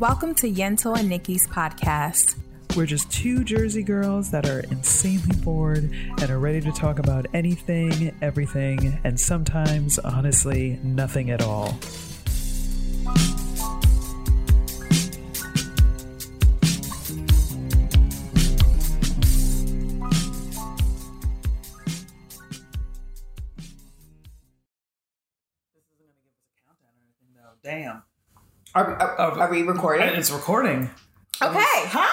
Welcome to Yentl and Nikki's podcast. We're just two Jersey girls that are insanely bored and are ready to talk about anything, everything, and sometimes, honestly, nothing at all. Are, we recording? It's recording. Okay.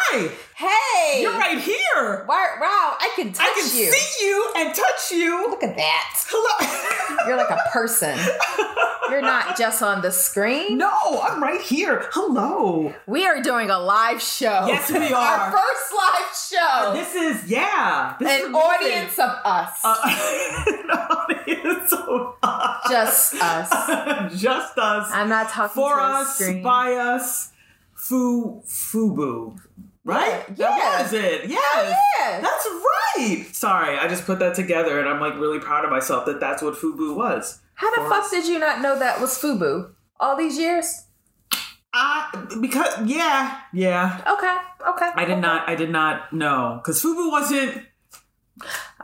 Hi! Hey. You're right here! Wow, wow, I can touch I can you. see you and touch you! Look at that. Hello! You're like a person. You're not just on the screen. no, I'm right here. Hello! We are doing a live show. Yes, we are. Our first live show. This is, yeah. This An amazing. audience of us. Uh, an audience of us. just us. Just us. I'm not talking For us, screen. by us, Fu Fubu. Right? Yeah. That was it. Yes. yeah. That's right. Sorry, I just put that together and I'm like really proud of myself that that's what Fubu was. How the fuck us. did you not know that was Fubu all these years? I because yeah, yeah. Okay, okay. I did not I did not know cuz Fubu wasn't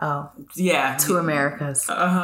Oh, yeah. two Americas. Uh-huh.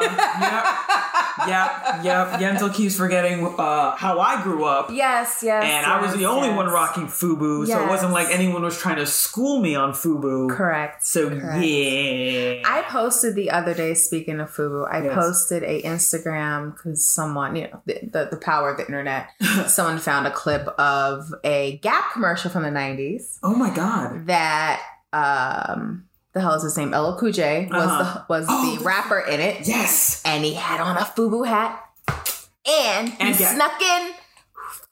Yep. yep. Yep. Yentl keeps forgetting uh, how I grew up. Yes, yes. And I was the only yes. one rocking FUBU, so it wasn't like anyone was trying to school me on FUBU. Correct. So correct. yeah. I posted the other day. Speaking of Fubu, I Yes. posted a Instagram because someone, you know, the, the the power of the internet. someone found a clip of a Gap commercial from the '90s oh my god. that um the hell is his name? LL Cool J was Uh-huh. the was Oh, the rapper in it, Yes. and he had on a Fubu hat, and he And Gap. snuck in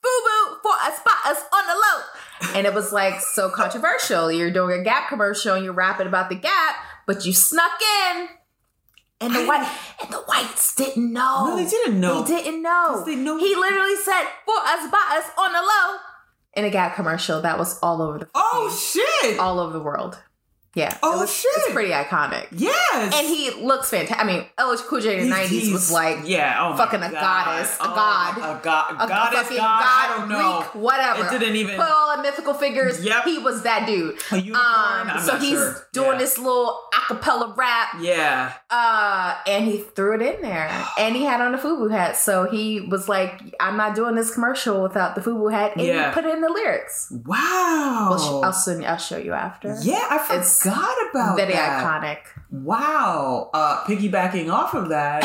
Fubu for a spot us on the low. And it was like so controversial. You're doing a Gap commercial and you're rapping about the Gap, but you snuck in. And the I- white and the whites didn't know. No, they didn't know. They didn't know. they know- He literally said, "For us, by us, on the low," in a Gap commercial that was all over the Oh shit. all over the world. Yeah. Oh, it was, shit. It's pretty iconic. yes. And he looks fantastic. I mean, LL Cool J in the nineties was like yeah, oh fucking a God. goddess, a Oh, god. a god, a goddess, fucking god. I don't Greek, know. whatever. It didn't even- put all the mythical figures. Yep. He was that dude. A unicorn? Um, so he's sure. doing Yeah. this little acapella rap, Yeah. uh, and he threw it in there, and he had on a FUBU hat. So he was like, "I'm not doing this commercial without the FUBU hat," and Yeah. he put it in the lyrics. Wow. Well, I'll, send, I'll show you after. yeah, I forgot It's about Very that. iconic. Wow. Uh, piggybacking off of that,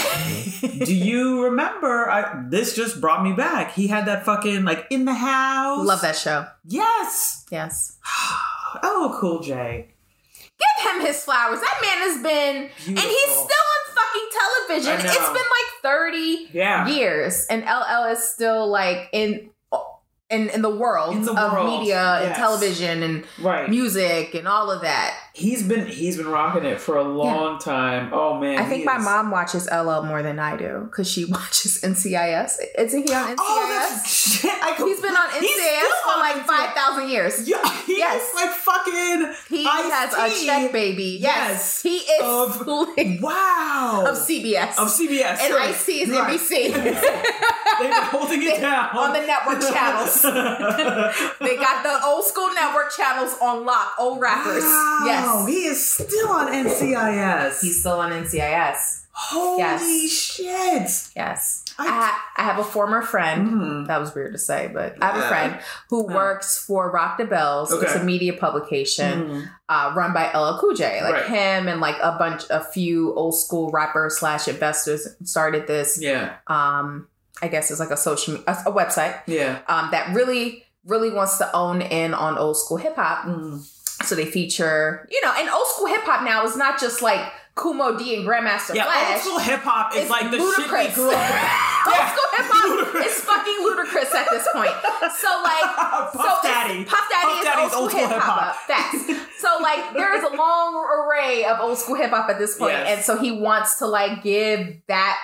do you remember? I, this just brought me back. He had that fucking like in the house. Love that show. Yes. Yes. Oh, cool, Jay. Give him his flowers. That man has been, and he's still on fucking television. It's been like 30 Yeah. years, and LL is still like in in, in the world In the of world, media and television and Right. music and all of that. He's been he's been rocking it for a long time. Oh man. I think my is- mom watches LL more than I do because she watches NCIS. Isn't he on NCIS? Oh, shit. I He's been on NCIS for like NCIS. 5,000 years. Yeah, Yes. is like fucking He has a check baby. Yes. Yes. He is Of- like, Wow. of CBS. Of CBS. and sure. Ice is Right. NBC. They've been holding it They- down on the network channels. they got the old school network channels on lock. Old rappers. Wow, Yes. He is still on NCIS. He's still on NCIS. Holy Yes. shit! Yes. I- I, I have a former friend. Mhm. That was weird to say, but I have a friend who Yeah. works for Rock the Bells. It's a media publication Mhm. uh, run by LL Cool J. Like Right. him and like a bunch, a few old school rappers slash investors started this. Yeah, Um, I guess it's like a social, a, a website yeah. um, that really, really wants to own in on old school hip hop. Mm. So they feature, you know, and old school hip hop now is not just like Kool Moe Dee and Grandmaster Yeah, Flash. old school hip hop is It's like the Ludacris. shit we grew up with. old Yeah. school hip hop is fucking Ludacris at this point. So like, Puff so Daddy. Puff Daddy Puff is Daddy's old school hip hop. Facts. So like, there is a long array of old school hip hop at this point, Yes. and so he wants to like give that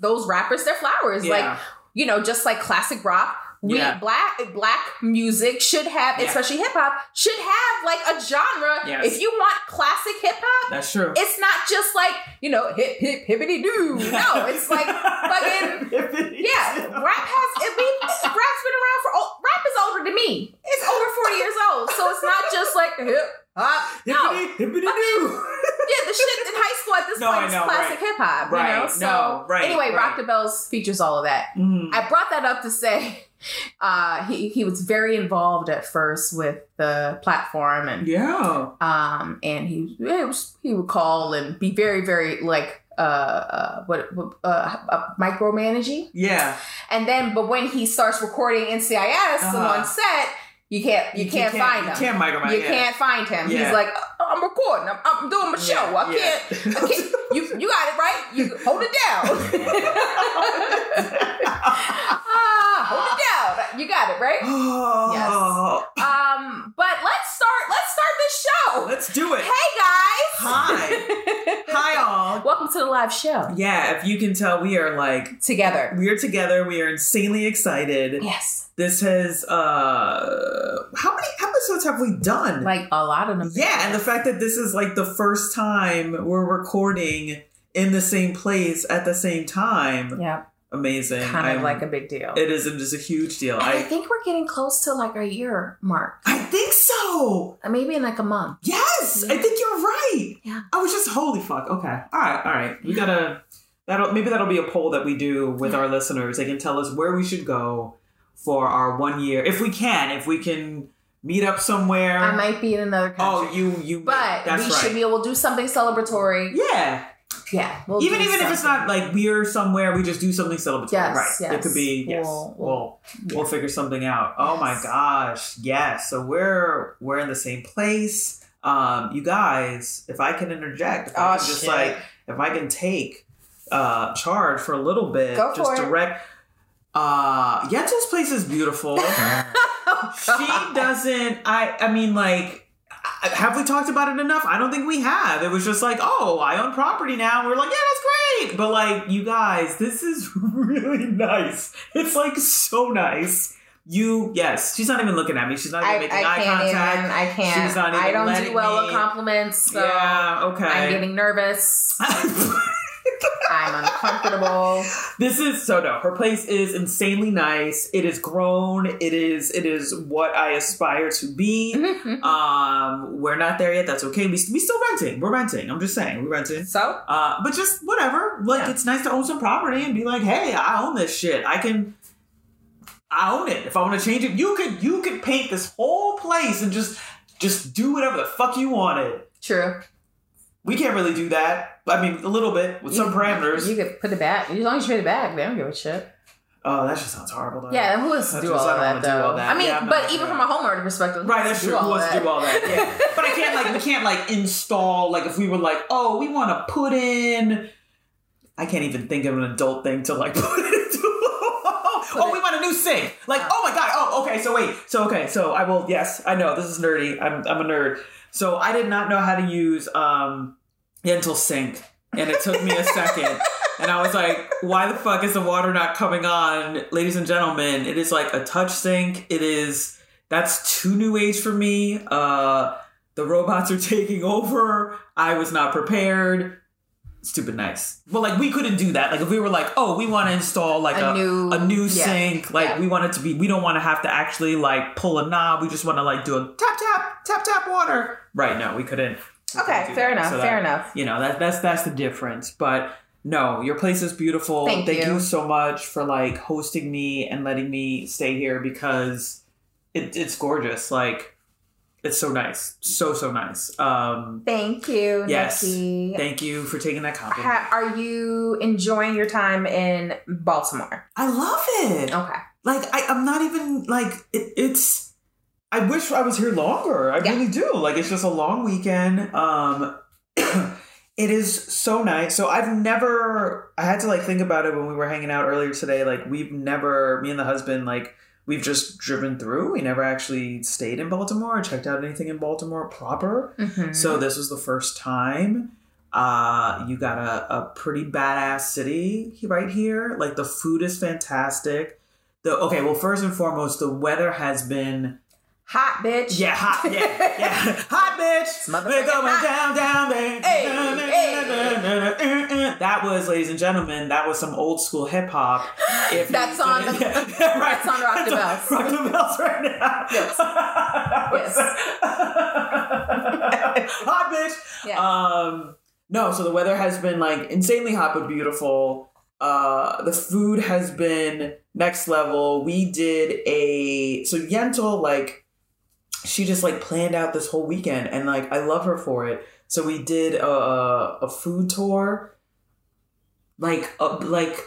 those rappers their flowers, Yeah. like you know, just like classic rock. We Yeah. black black music should have, Yeah. especially hip hop, should have like a genre. Yes. If you want classic hip hop, That's true. it's not just like you know hip hip hippity doo. No, it's like fucking yeah. Rap has it been rap's been around for oh, rap is older than me. It's over 40 years old. So it's not just like hip hop. No. Hippity doo. Yeah, the shit in high school at this No, point is classic hip hop. You Right, know? So no, right, anyway, right. Rock the Bells features all of that. Mhm. I brought that up to say uh, he he was very involved at first with the platform and Yeah. um and he was, he would call and be very very like uh uh what what, uh, uh micromanaging Yeah. and then but when he starts recording NCIS Uh-huh. on set you can't you, can't, find you him can't micromanage. you yeah. can't find him Yeah. he's like "Uh, I'm recording I'm, I'm doing my show Yeah, I can't. I can't you you got it right you hold it down hold it down you got it right Oh, um but let's start let's start this show Let's do it. hey guys Hi. Hi, all. welcome to the live show Yeah, if you can tell, we are like, together we are together. We are insanely excited. yes This has, uh, how many episodes have we done? like a lot of them yeah, and the fact that this is like the first time we're recording in the same place at the same time. yeah Amazing. kind of I'm- like a big deal It is just a huge deal. I, I, think we're getting close to like our year mark I think so. Maybe in like a month Yes, Yeah. I think you're right. Yeah. I was just holy fuck. Okay. All right. All right. We gotta. That'll maybe that'll be a poll that we do with our listeners. They can tell us where we should go for our one year, if we can. If we can meet up somewhere. I might be in another country Oh, you you. but we right. should be able to do something celebratory yeah. Yeah we'll even do even if it's not like we're somewhere, we just do something celebratory. Yes, right. It could be yes. We'll- We'll we'll- we'll, figure something out. Oh my gosh. Yes. So we're we're in the same place. Um, you guys, if I can interject, if I Oh, can just shit. like if I can take uh charge for a little bit, Go just for it. direct uh Yentl's place is beautiful. she doesn't I I mean like I- have we talked about it enough? I don't think we have. It was just like, oh, I own property now. We're like, yeah, that's great. But like, you guys, this is really nice. It's like so nice. You, yes, she's not even looking at me. She's not even I, making I eye contact. even I can't She's not even I don't do well me- with compliments so yeah, okay. I'm getting nervous I'm uncomfortable this is so no. Her place is insanely nice. It is grown. It is. It is what I aspire to be. Um, we're not there yet. That's okay. We we still renting. We're renting. I'm just saying, we're renting. so Uh, but just whatever. Like Yeah. it's nice to own some property and be like, hey, I own this shit. I can. I own it. If I want to change it, you could you could paint this whole place and just just do whatever the fuck you wanted. true We can't really do that. I mean, a little bit with some parameters. you could put it back as long as you put it back they don't give a shit oh, that just sounds horrible. Though. yeah who wants to do all that do though all that. I mean Yeah, but even from a homeowner perspective Right, who that's wants true. Who wants to do all that? Yeah, but I can't like we can't like install like if we were like oh we want to put in. I can't even think of an adult thing to like put into. oh, we want a new sink. Like oh my god. Oh okay. So wait. So okay. So I will. Yes, I know this is nerdy. I'm I'm a nerd. So I did not know how to use um Yentl sink, and it took me a second. And I was like, why the fuck is the water not coming on? Ladies and gentlemen, it is like a touch sink. It is that's too new age for me. Uh the robots are taking over. I was not prepared. Stupid nice. Well, like we couldn't do that. Like if we were like, oh, we want to install like A a, new- a new yeah, sink. Like yeah. we want it to be. We don't want to have to actually like pull a knob. We just want to like do a tap tap tap tap water. Right? No, we couldn't. Okay fair enough So fair that- enough. you know that that's that's the difference. But no your place is beautiful. Thank you. so much for like hosting me and letting me stay here because it, it's gorgeous. Like it's so nice. So so nice. Um thank you yes. Nikki. thank you for taking that compliment Ha- are you enjoying your time in Baltimore? i love it. Okay. like I, i'm not even like it, it's i wish i was here longer i Yeah. really do like it's just a long weekend um it is so nice so i've never i had to like think about it when we were hanging out earlier today like we've never me and the husband like we've just driven through we never actually stayed in baltimore or checked out anything in baltimore proper Mhm. so this was the first time. Uh, you got a, a pretty badass city right here. Like the food is fantastic. The okay, well, first and foremost, the weather has been Hot bitch. Yeah, hot. Yeah, yeah. hot bitch. Motherfucking We're going hot. down, down, down. Hey, That was, ladies and gentlemen, that was some old school hip hop. If you- That's on the- Yeah, right. that's on Rock the That's Bells. Rock the bells right now. Yes. yes. hot bitch. Yeah. Um, no, so the weather has been like insanely hot but beautiful. Uh, the food has been next level. We did a so Yentl like she just like planned out this whole weekend and like I love her for it. So we did a a food tour, like uh, like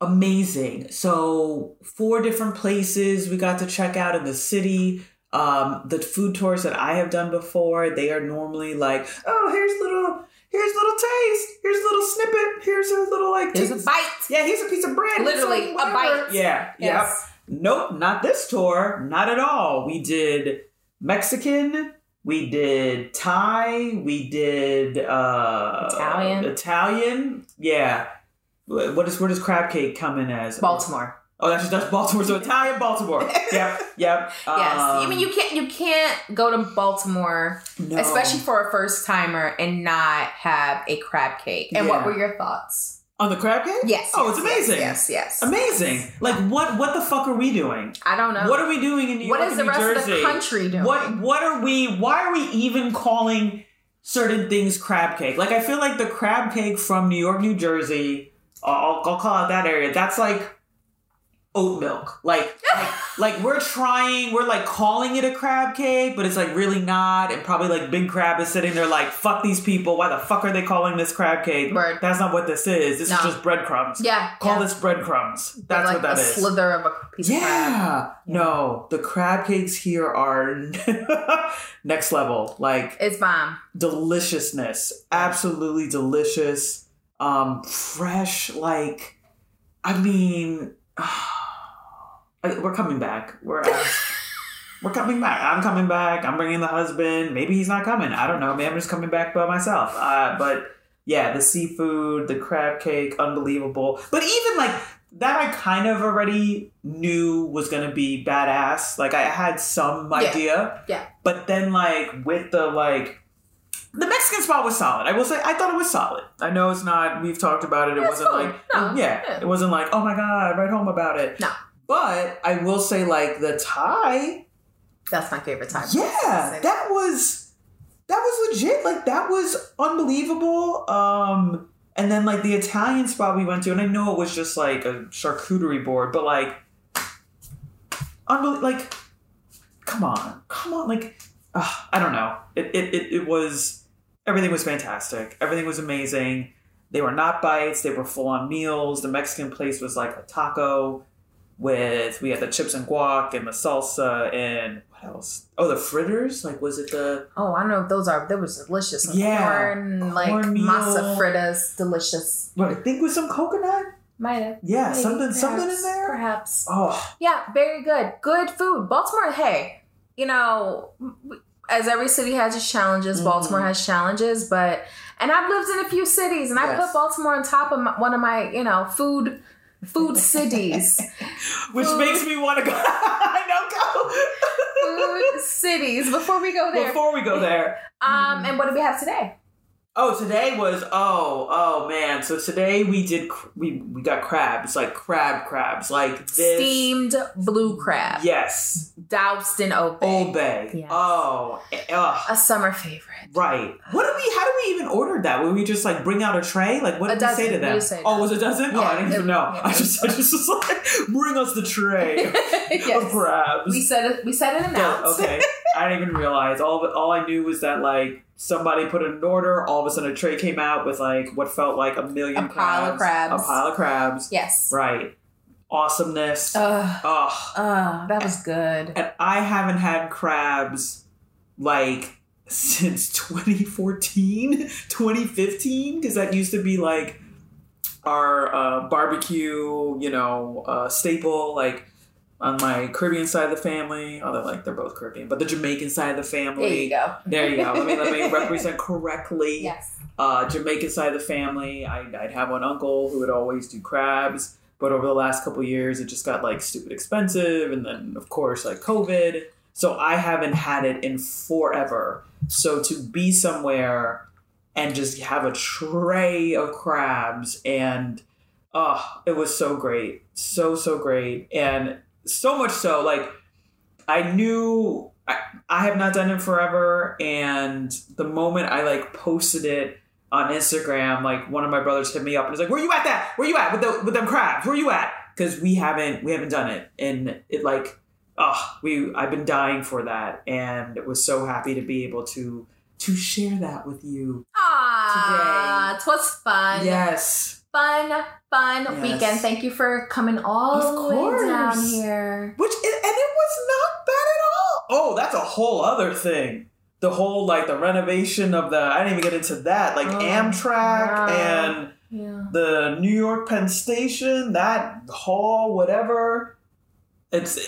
amazing. So four different places we got to check out in the city. Um, the food tours that I have done before, they are normally like, oh, here's little, here's little taste, here's a little snippet, here's a little like, There's a bite. yeah, here's a piece of bread, Literally, a bite. Yeah, Yes. yep. Nope, not this tour, not at all. We did Mexican, we did Thai, we did uh Italian. Italian, yeah. What is where does crab cake come in as? Baltimore. Oh, that's that's Baltimore. So Italian Baltimore. yep, yep. Yes. I Um, mean, you can't you can't go to Baltimore, no. especially for a first timer, and not have a crab cake. And what were your thoughts? On the crab cake. Yes. Oh, yes, it's amazing. Yes. Yes. yes. Amazing. Like what? What the fuck are we doing? I don't know. What are we doing in New What York What is the New rest Jersey? of the country doing? What what are we why are we even calling certain things crab cake? Like I feel like the crab cake from New York, New Jersey, I'll, I'll call out that area. That's like oat milk. Like like like we're trying, we're like calling it a crab cake, but it's like really not. And probably like Big Crab is sitting there like, fuck these people. Why the fuck are they calling this crab cake? Word. That's not what this is. This No. is just breadcrumbs. Yeah. Call yeah. this breadcrumbs. That's like what that a is. slither of a piece of crab. Yeah. No, the crab cakes here are next level. Like It's bomb. deliciousness. Absolutely delicious. Um fresh like I mean we're coming back. We're we're coming back. I'm coming back. I'm bringing the husband. Maybe he's not coming. I don't know. Maybe I'm just coming back by myself. Uh, but yeah, the seafood, the crab cake, unbelievable. But even like that, I kind of already knew was gonna be badass. Like I had some idea. Yeah. But then like with the like. The Mexican spot was solid. I will say, I thought it was solid. I know it's not. We've talked about it. It It's wasn't like, No, yeah, yeah. it wasn't like, oh my god, write home about it. No. But I will say, like the Thai, That's my favorite type. yeah, that was that was legit. Like that was unbelievable. Um, and then like the Italian spot we went to, and I know it was just like a charcuterie board, but like, unbel- like, come on, come on, like, uh, I don't know. It, it it it was everything was fantastic. Everything was amazing. They were not bites. They were full on meals. The Mexican place was like a taco with we had the chips and guac and the salsa and what else? Oh, the fritters. Like, was it the? Oh, I don't know if those are. They was delicious. Some Yeah. Corn, like Cornmeal. masa fritters, delicious. What I think was some coconut. Might have. Yeah, Maybe, something something in there. Perhaps. Oh, Yeah, very good. Good food. Baltimore, hey, you know, as every city has its challenges, Mhm. Baltimore has challenges, but and I've lived in a few cities, and I put Baltimore on top of my, one of my, you know, food food cities. which Food. makes me want to go. I know, go. food cities. Before we go. Go. there, Before we go there. um, and what do we have today? Oh, today was oh oh man. So today we did we we got crabs like crab crabs like this. Steamed blue crab, Yes, doused in Old Bay. Yes. Oh, eh, ugh. a summer favorite. Right. What do we? How do we even order that? Would we just like bring out a tray? Like what A did we say to them? say oh, was it a dozen? oh, I didn't even know. yeah, I just, I just was like, bring us the tray yes. of crabs. We said it. We said it Yeah, announced. okay. I didn't even realize. All it, all I knew was that like somebody put in an order. All of a sudden, a tray came out with like what felt like a million A pile of crabs, crabs. a pile of crabs. yes. Right. Awesomeness. Ugh. oh, Ugh, that was good. and I haven't had crabs like since 2014, 2015, because that used to be like our uh, barbecue, you know, uh, staple. Like on my Caribbean side of the family, although like they're both Caribbean, but the Jamaican side of the family. There you go. There you go. Let me let me represent correctly. Yes. Uh, Jamaican side of the family, I, I'd have one uncle who would always do crabs, but over the last couple years, it just got like stupid expensive, and then of course like COVID. So I haven't had it in forever. So to be somewhere and just have a tray of crabs and oh, it was so great. So so great. And so much so like I knew I, I have not done it forever and the moment I like posted it on Instagram, like one of my brothers hit me up and was like, "Where you at? That? Where you at with the with them crabs? Where you at?" Because we haven't we haven't done it, and it like, oh, we I've been dying for that, and was so happy to be able to to share that with you. Ah, it was fun. Yes, Fun, fun Yes. weekend. Thank you for coming all Of the way down here. which and it was not bad at all. Oh, that's a whole other thing. The whole like the renovation of the I didn't even get into that like Oh, Amtrak wow. and Yeah. the New York Penn Station, that hall, whatever. It's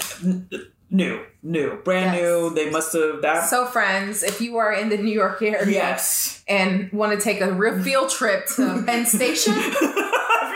new, new, brand Yes. new. They must have that. So, friends, if you are in the New York area yes. and want to take a real field trip to Penn Station, if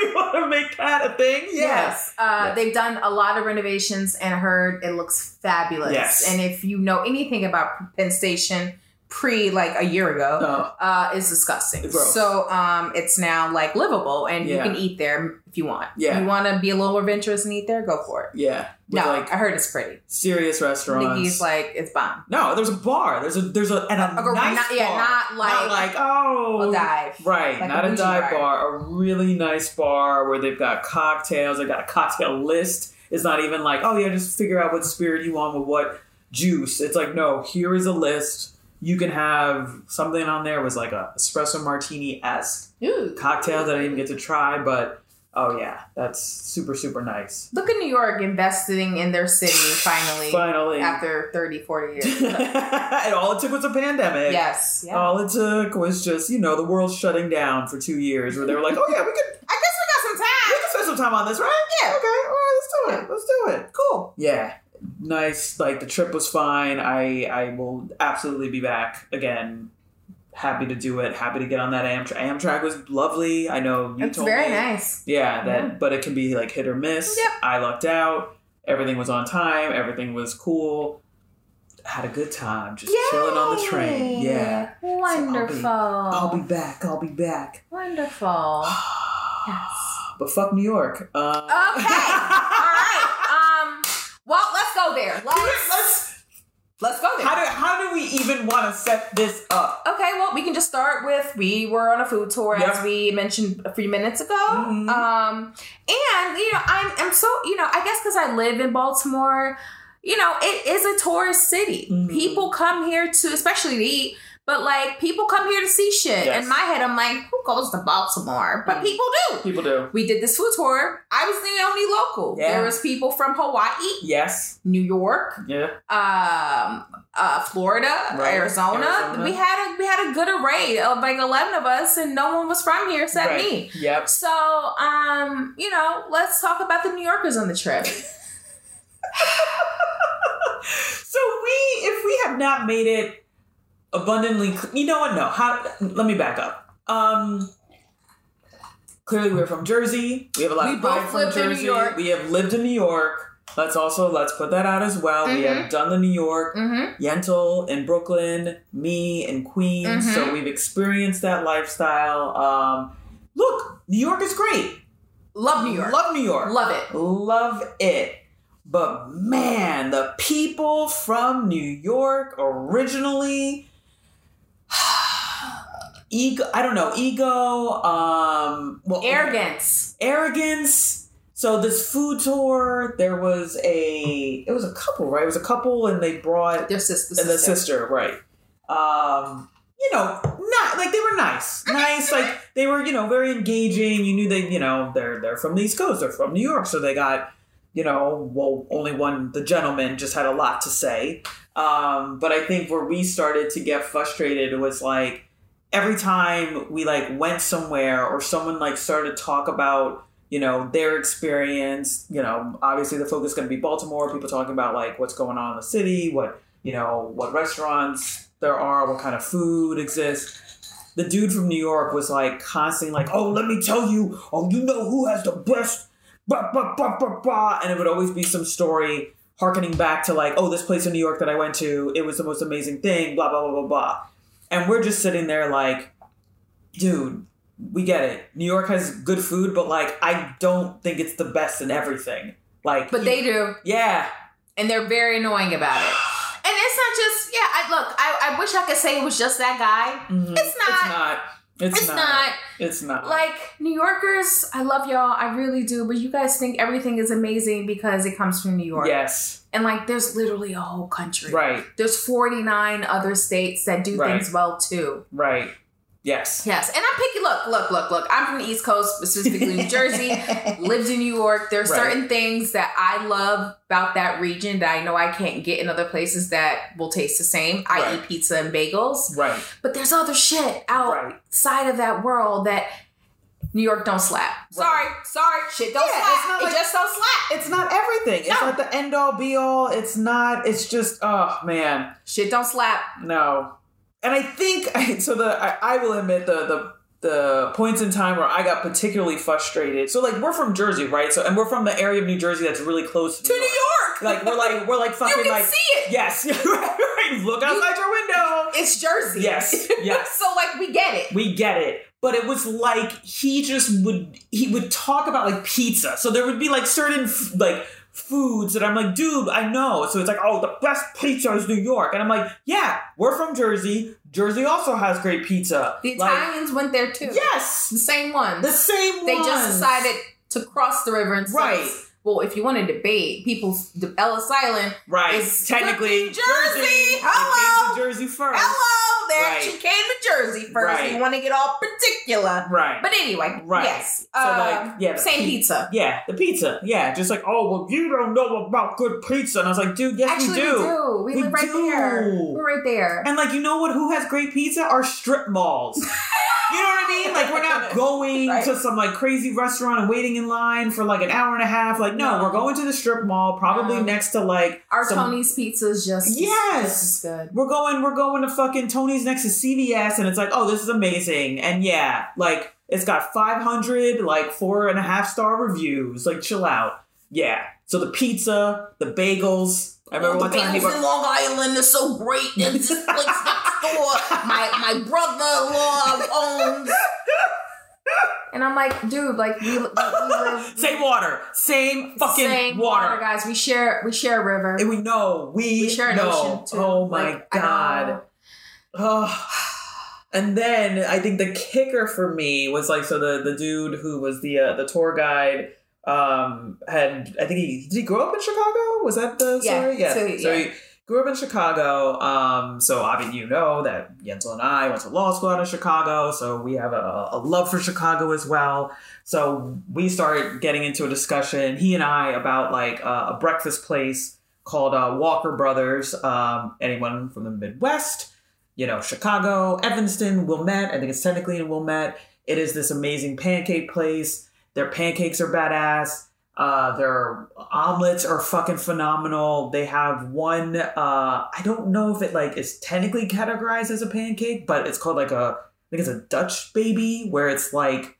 you want to make that a thing, yes. Uh, Yes. They've done a lot of renovations and I heard it looks fabulous. Yes. And if you know anything about Penn Station pre like a year ago, No. uh, it's disgusting. Gross. So um, it's now like livable and Yeah. you can eat there if you want. Yeah. You want to be a little more adventurous and eat there, go for it. Yeah. No, like I heard it's pretty. serious restaurants. Nikki's like, it's bomb. no, there's a bar. There's a there's a and a, A nice not- yeah, not like- not like oh A dive. Right, Like not a, bougie dive bar. bar. A really nice bar where they've got cocktails. They've got a cocktail list. It's not even like, oh yeah, just figure out what spirit you want with what juice. It's like, no, here is a list. You can have something on there was like a espresso martini esque cocktail that I didn't get to try, but oh yeah, that's super super nice. Look at New York investing in their city finally, Finally, after 30, 40 years. and all it took was a pandemic. yes. Yeah. All it took was just you know the world shutting down for two years, where they were like, oh yeah, we could I guess we got some time. We can spend some time on this, right? Yeah. Okay. All right. Let's do it. Let's do it. Cool. Yeah. Nice. Like the trip was fine. I I will absolutely be back again. Happy to do it. Happy to get on that Amtrak. Amtrak was lovely. I know you It's told very me. nice. Yeah. That. Yeah. But it can be like hit or miss. Yep. I lucked out. Everything was on time. Everything was cool. Had a good time. Just chilling on the train. Yeah. Wonderful. I'll be back. I'll be back. Wonderful. Yes. But fuck New York. Uh, Okay. All right. Um. Well, let's go there. Let's Let's let's go there. How do how do we even want to set this up? Okay, well, we can just start with we were on a food tour Yep. as we mentioned a few minutes ago. Mhm. Um, and you know, I'm I'm so you know, I guess because I live in Baltimore, you know, it is a tourist city. Mhm. People come here to, especially to eat. But like people come here to see shit. Yes. In my head, I'm like, who goes to Baltimore? But Mhm. people do. People do. We did this food tour. I was the only local. Yeah. There was people from Hawaii, Yes. New York, Yeah. um, uh, Florida, Right. Arizona. Arizona. We had a we had a good array of like eleven of us, and no one was from here except Right. me. Yep. So, um, you know, let's talk about the New Yorkers on the trip. So we, if we have not made it abundantly, cl- you know what? No. How? Let me back up. Um. Clearly, we're from Jersey. We have a lot We of pride from lived in New Jersey. York. We have lived in New York. Let's also let's put that out as well. We Mhm. have done the New York. mm-hmm. Yentl in Brooklyn, me in Queens. Mhm. So we've experienced that lifestyle. Um, look, New York is great. Love New York. Love New York. Love it. Love it. But man, the people from New York originally ego I don't know, ego, um well Arrogance. arrogance. So this food tour, there was a it was a couple, right? It was a couple and they brought Their sister. and the sister, right? Um, you know, not like they were nice, nice. like they were, you know, very engaging. You knew they, you know, they're they're from the East Coast, they're from New York, so they got, you know, well, only one. The gentleman just had a lot to say. Um, but I think where we started to get frustrated was like every time we like went somewhere or someone like started to talk about you know their experience you know obviously the focus is going to be baltimore people talking about like what's going on in the city what you know what restaurants there are what kind of food exists the dude from new york was like constantly like oh let me tell you oh you know who has the best blah, blah, blah, blah, blah. and it would always be some story harkening back to like, oh, this place in New York that I went to, it was the most amazing thing, blah blah blah blah blah. And we're just sitting there like, dude, we get it. New York has good food, but like I don't think it's the best in everything. Like But they do. Yeah. And they're very annoying about it. And it's not just yeah, I look, I, I wish I could say it was just that guy. Mhm. It's not. It's not. It's, It's not. not. It's not. Like New Yorkers, I love y'all, I really do, but you guys think everything is amazing because it comes from New York. Yes. And like there's literally a whole country. Right. There's 49 other states that do Right. things well too. Right. Yes. Yes. And I'm picky. Look, look, look, look. I'm from the East Coast, specifically New Jersey. lived in New York. There are Right. certain things that I love about that region that I know I can't get in other places that will taste the same, i.e., Right. pizza and bagels. Right. But there's other shit Right. outside of that world that New York don't slap. Sorry, sorry, shit don't Yeah, slap. it's not it just don't slap. It's not everything. It's not the end all be all. It's not. It's just. Oh man. Shit don't slap. No. And I think so. The I, I will admit the the the points in time where I got particularly frustrated. So like we're from Jersey, right? So and we're from the area of New Jersey that's really close to, To New York. Like we're like we're like you fucking can like see it. yes, right. Look outside your window. It's Jersey. Yes, yes. so like we get it. We get it. But it was like he just would he would talk about like pizza. So there would be like certain like foods that I'm like, dude, I know. So it's like, oh, the best pizza is New York, and I'm like, yeah, we're from Jersey. Jersey also has great pizza. The Like, Italians went there too. yes, The same ones. the same. they just decided to cross the river and Right. Well, if you want to debate, people's Ellis Island right? is Technically, Jersey. Jersey. Hello. It came to Jersey first. Hello, there Right. she came to Jersey first. Right. You want to get all particular, Right. but anyway, Right. yes. So, Um, like, yeah, same pi- pizza. Yeah, the pizza. Yeah, just like, oh, well, you don't know about good pizza. And I was like, dude, yes, Actually, we do. we do. We, We live right do. there. We're right there. And like, you know what? Who has great pizza? Our strip malls. you know what I mean? Like, we're not going Right. to some like crazy restaurant and waiting in line for like an hour and a half. Like, no, No. we're going to the strip mall, probably No. next to like Our some- Tony's pizza is just Yes. just good. We're going. We're going to fucking Tony's next to CVS, and it's like, oh, this is amazing. And yeah, like it's got 500 like four and a half star reviews. Like, chill out. Yeah. So the pizza, the bagels. I remember oh, one time he bagels in Long Island is so great. There's this door. My my brother-in-law owns. And I'm like, dude, like we, we, we live Same water, same fucking same water. water, guys. We share we share a river. And we know. We, we share an know. ocean too. Oh my Like, god. Oh. And then I think the kicker for me was like so the the dude who was the uh, the tour guide um had I think he did he grow up in Chicago? Was that the Yeah, story? Yeah. so, So, yeah. he grew up in Chicago. Um so obviously you know that Yentl and I went to law school out of Chicago, so we have a, a love for Chicago as well. So we started getting into a discussion, he and I, about like uh, a breakfast place called uh, Walker Brothers. Um, anyone from the Midwest, you know, Chicago, Evanston, Wilmette. I think it's technically in Wilmette. It is this amazing pancake place. Their pancakes are badass. Uh, their omelets are fucking phenomenal. They have one. Uh, I don't know if it like is technically categorized as a pancake, but it's called like a. I think it's a Dutch baby, where it's like,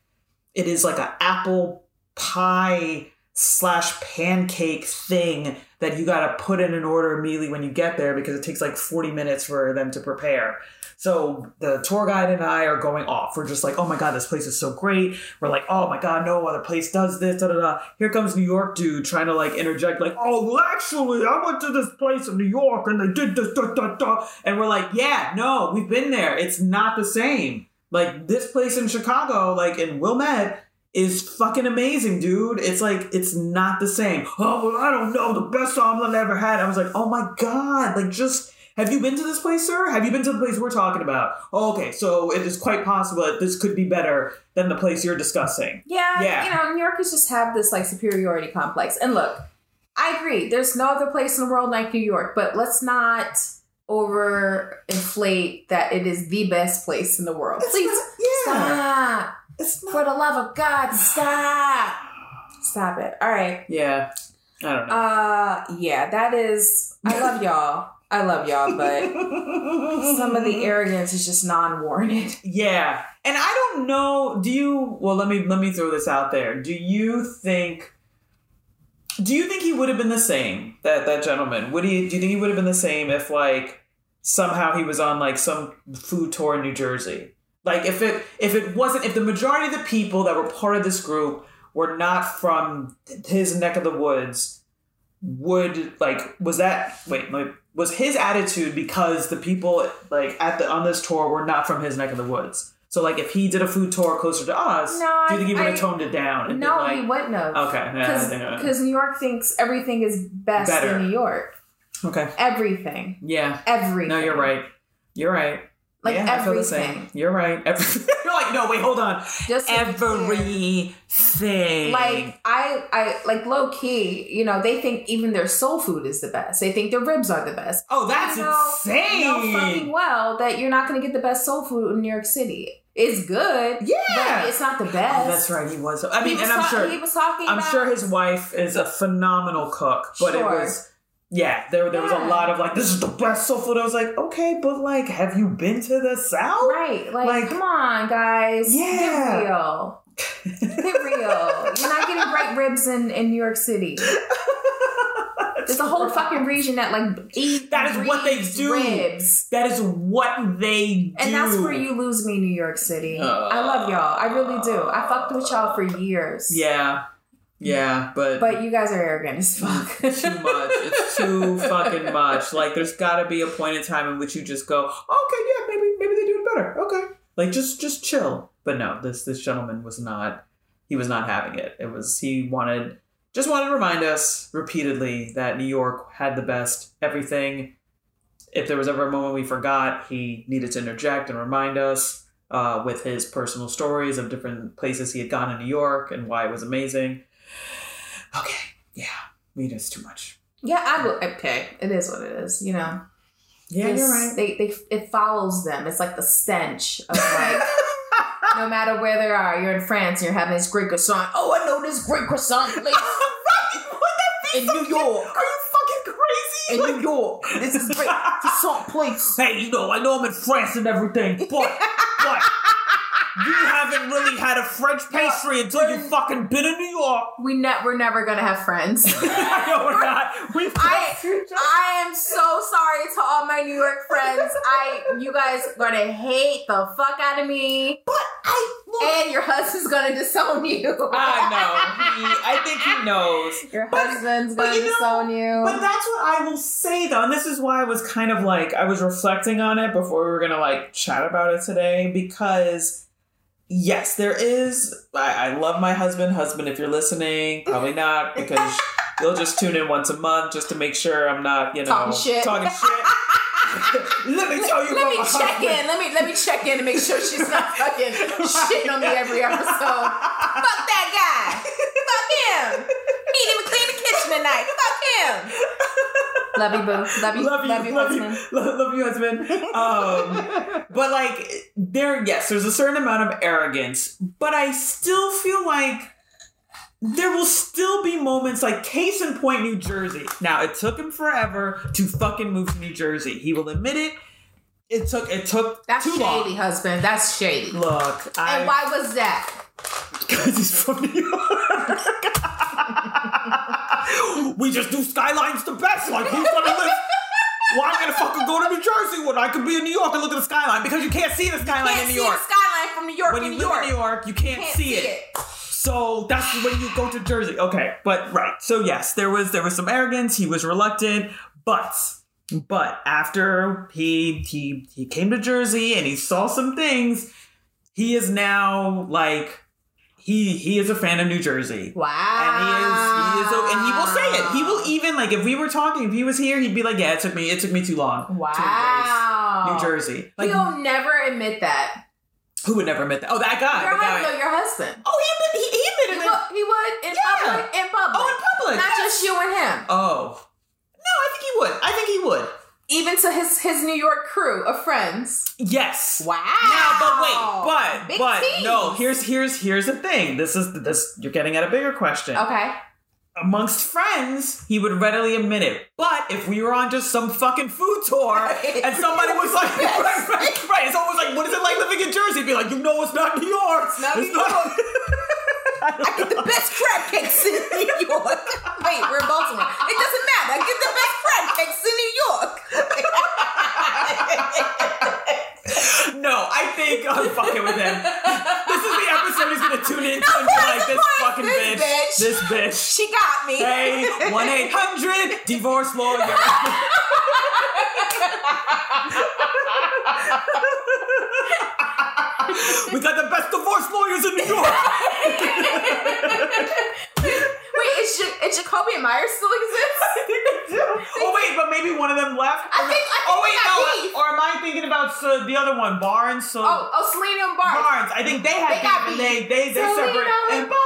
it is like an apple pie slash pancake thing that you got to put in an order immediately when you get there because it takes like 40 minutes for them to prepare. So the tour guide and I are going off. We're just like, oh my God, this place is so great. We're like, oh my God, no other place does this. Da, da, da. Here comes New York dude trying to like interject, like, oh, actually, I went to this place in New York and they did this, da, da, da. And we're like, yeah, no, we've been there. It's not the same. Like this place in Chicago, like in Wilmette, is fucking amazing, dude. It's like it's not the same. Oh well, I don't know the best omelet I ever had. I was like, oh my god, like just have you been to this place, sir? Have you been to the place we're talking about? Oh, okay, so it is quite possible that this could be better than the place you're discussing. Yeah, Yeah. you know, New Yorkers just have this like superiority complex. And look, I agree. There's no other place in the world like New York, but let's not overinflate that it is the best place in the world. Please stop. it's For the love of God, stop. Stop it. All right. Yeah, I don't know. Uh yeah, that is I love y'all. I love y'all, but some of the arrogance is just non-warranted. Yeah. And I don't know, do you well let me let me throw this out there. Do you think Do you think he would have been the same? That that gentleman would he? Do you think he would have been the same if like somehow he was on like some food tour in New Jersey? Like if it if it wasn't if the majority of the people that were part of this group were not from his neck of the woods, would like was that wait like was his attitude because the people like at the on this tour were not from his neck of the woods? So like if he did a food tour closer to us, No, do you think he would have toned it down? And No, like, he wouldn't have. Okay, yeah, I think uh, I- Because New York thinks everything is best Better. in New York. Okay. Everything. Yeah. Everything. No, you're right. You're right. Like yeah, I feel the same. everything. You're right. Every- you're like, no, wait, hold on. Just to be clear. Everything. like I, I like low key. You know, they think even their soul food is the best. They think their ribs are the best. oh, that's You know- insane. You know fucking well that you're not going to get the best soul food in New York City. It's good. Yeah. but it's not the oh, best. Oh, that's right. He was. I mean, was and I'm ta- sure. he was talking. I'm about, sure his wife is a phenomenal cook, but Sure. it was. Yeah, there, there was a lot of like, this is the best soul food. I was like, okay, but like, have you been to the South? Right, like, Like- come on, guys, Yeah. get real, get real. You're not getting great ribs in in New York City. There's a whole fucking region that like eat. That is what they do. Ribs. That is what they do. And that's where you lose me, New York City. I uh, love y'all. I really do. I fucked with y'all for years. Yeah, yeah, but But you guys are arrogant as fuck. too much. It's too fucking much. Like there's got to be a point in time in which you just go, okay, yeah, maybe maybe they do it better. Okay, like just just chill. But no, this this gentleman was not. He was not having it. It was he wanted just wanted to remind us repeatedly that New York had the best everything. If there was ever a moment we forgot, he needed to interject and remind us uh, with his personal stories of different places he had gone in New York and why it was amazing. Okay, yeah, we just too much. yeah, I will. Okay, it is what it is. You know. Yeah, you're right. They, they, it follows them. It's like the stench of like, no matter where they are, you're in France and you're having this great croissant. Oh, I know this great croissant place in New York. Are you fucking crazy? In New York, this is great croissant place. hey, you know, I know I'm in France and everything, but but you haven't really had a French pastry until you fucking been in New York. We ne- we're never gonna have friends. I know we're not. We I I am so sorry to all my New York friends. I you guys gonna hate the fuck out of me, but I look. and your husband's gonna disown you. I know. He, I think he knows. Your But- husband's but gonna you know- disown you. But that's what I will say though, and this is why I was kind of like I was reflecting on it before we were gonna like chat about it today because yes, there is. I, I love my husband. Husband, if you're listening, probably not because you'll just tune in once a month just to make sure I'm not, you know, Talking shit. Talking shit. Let me tell you Let about me my check husband. in. Let me let me check in and make sure she's not fucking shitting on me every episode. Fuck that guy. Fuck him. He didn't even clean the kitchen tonight. Fuck him. Love you, boo. Love you. love you, love you, love you, husband. love, love you, husband. Um, but like, there, yes, there's a certain amount of arrogance, but I still feel like there will still be moments like case in point, New Jersey. Now, it took him forever to fucking move to New Jersey. He will admit it. It took it took That's shady, long. husband. That's shady. Look, I, And why was that? Because he's from New York. We just do skylines the best. Like, who's gonna live? Why am I gonna fucking go to New Jersey when I could be in New York and look at the skyline? Because you can't see the skyline in New see York. the skyline from New York When to you New live York. in New York, you can't, Can't see, it. So that's when you go to Jersey. Okay, but right. So yes, there was there was some arrogance. He was reluctant, but but after he he he came to Jersey and he saw some things, he is now like he he is a fan of New Jersey. Wow. And he is, he is, and he will say it. He will even like if we were talking, if he was here, he'd be like, "Yeah, it took me, it took me too long to Wow. New Jersey." Like, He'll never admit that. who would never admit that? Oh, that guy, Your the guy. husband, your husband. Oh, he he, he He admitted it. would, he would in Yeah. public. In public. Oh, in public. Not yes. just you and him. Oh, no, I think he would. I think he would. Even to his his New York crew of friends. Yes. Wow. Now, but wait, but Big but teams. no. Here's here's here's the thing. This is this. You're getting at a bigger question. Okay. amongst friends, he would readily admit it. But if we were on just some fucking food tour and somebody was like, right, right, right, it's almost like, what is it like living in Jersey? Be like, you know, it's not New York. It's not New York. I get the best crab cakes in New York. Wait, think I'm fucking with him. This is the episode he's gonna tune into and be like, this This fucking bitch, this bitch. She got me. Hey, one eight hundred divorce lawyer. we got the best divorce lawyers in New York. Wait, is, is Jacoby and Myers still exist? oh wait, but maybe one of them left. I think- I think oh wait, no. beef. Or am I thinking about uh, the other one, Barnes? So Oh, oh, Cellino and Barnes. Barnes. I think they had They got beef and beef. they they they Cellino separate. And Barnes.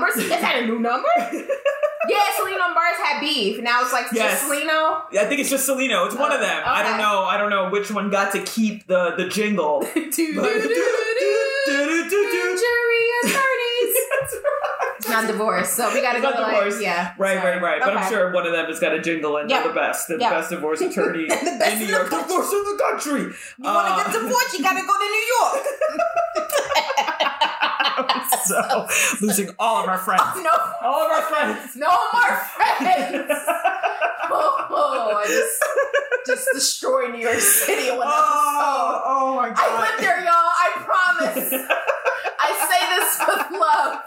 Like, that's not. Is that a new number? yeah, Cellino and Barnes had beef. Now it's like Yes. just Cellino. I think it's just Cellino. It's one of them. I don't know. I don't know which one got to keep the the jingle. Jury attorneys. It's not divorce, so we gotta It's go not like, divorce. yeah. Right, sorry. right, right. But I'm Okay. sure one of them has got a jingle and Yeah. they're the best. They're Yeah. the best divorce attorney best in New the York. Divorce in the country. You want to get uh, divorced, you gotta go to New York. so losing all of our friends. No, All of our friends. no more friends. Oh, oh, I just just destroy New York City one Oh, oh my god. I live there, y'all. I promise. I say this with love.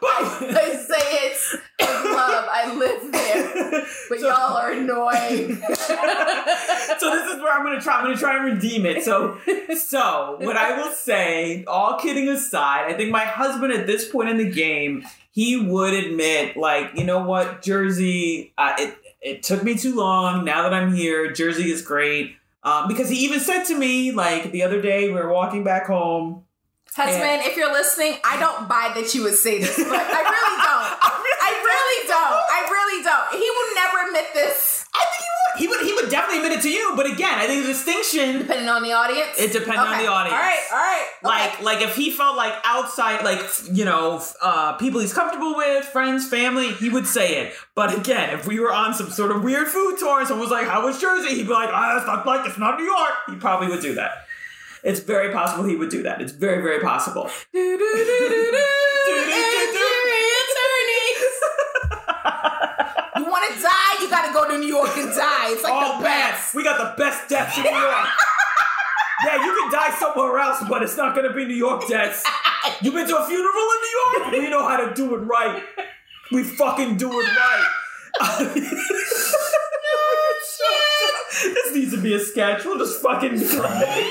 I say it with love. I live there, but So- y'all are annoying. so this is where I'm gonna try. I'm gonna try and redeem it. So, so what I will say, all kidding aside, I think my husband at this point in the game, he would admit, like, you know what, Jersey, uh, it it took me too long. Now that I'm here, Jersey is great. Um, because he even said to me, like the other day, we were walking back home. Husband, if you're listening, I don't buy that you would say this, but I really don't. I really don't. I really don't. He will never admit this, he would. He would. Definitely admit it to you. But again, I think the distinction. depending on the audience. It depends on the audience. All right, all right. Like, okay. like if he felt like outside, like you know, uh, people he's comfortable with, friends, family, he would say it. But again, if we were on some sort of weird food tour and someone was like, "How was Jersey?" He'd be like, "Ah, it's not like it's not New York." He probably would do that. It's very possible he would do that. It's very, very possible. You want to die? You got to go to New York and die. It's like All the man, best. we got the best deaths in New York. yeah, you can die somewhere else, but it's not gonna be New York deaths. You been to a funeral in New York? We know how to do it right. We fucking do it right. this needs to be a sketch. We'll just fucking be like,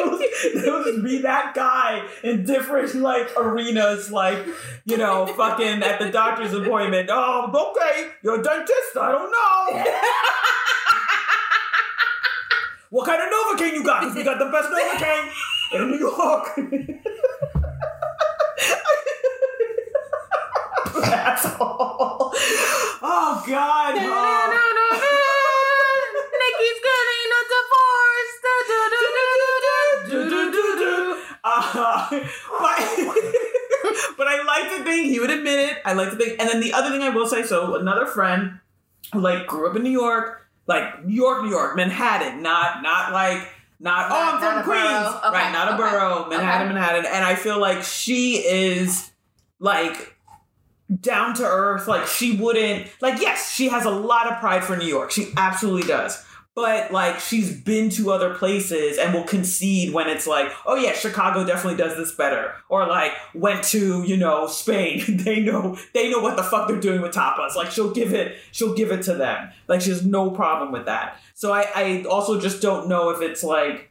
we'll just be that guy in different like arenas, like you know, fucking at the doctor's appointment. Oh, okay, you're a dentist. I don't know. What kind of Novocaine you got? we got the best Novocaine in New York. Asshole. Oh God. Nikki's getting a divorce. Uh, but, but I like to think he would admit it. I like to think, and then the other thing I will say. So another friend who like grew up in New York, like New York, New York, Manhattan, not not like. Not, oh, I'm not from Queens. Okay, Right, not a okay, borough. Manhattan, okay. Manhattan. And I feel like she is like down to earth. Like she wouldn't like yes, she has a lot of pride for New York. She absolutely does. But like she's been to other places and will concede when it's like, oh yeah, Chicago definitely does this better. Or like went to, you know, Spain. they know they know what the fuck they're doing with tapas. Like she'll give it she'll give it to them. Like she has no problem with that. So I, I also just don't know if it's like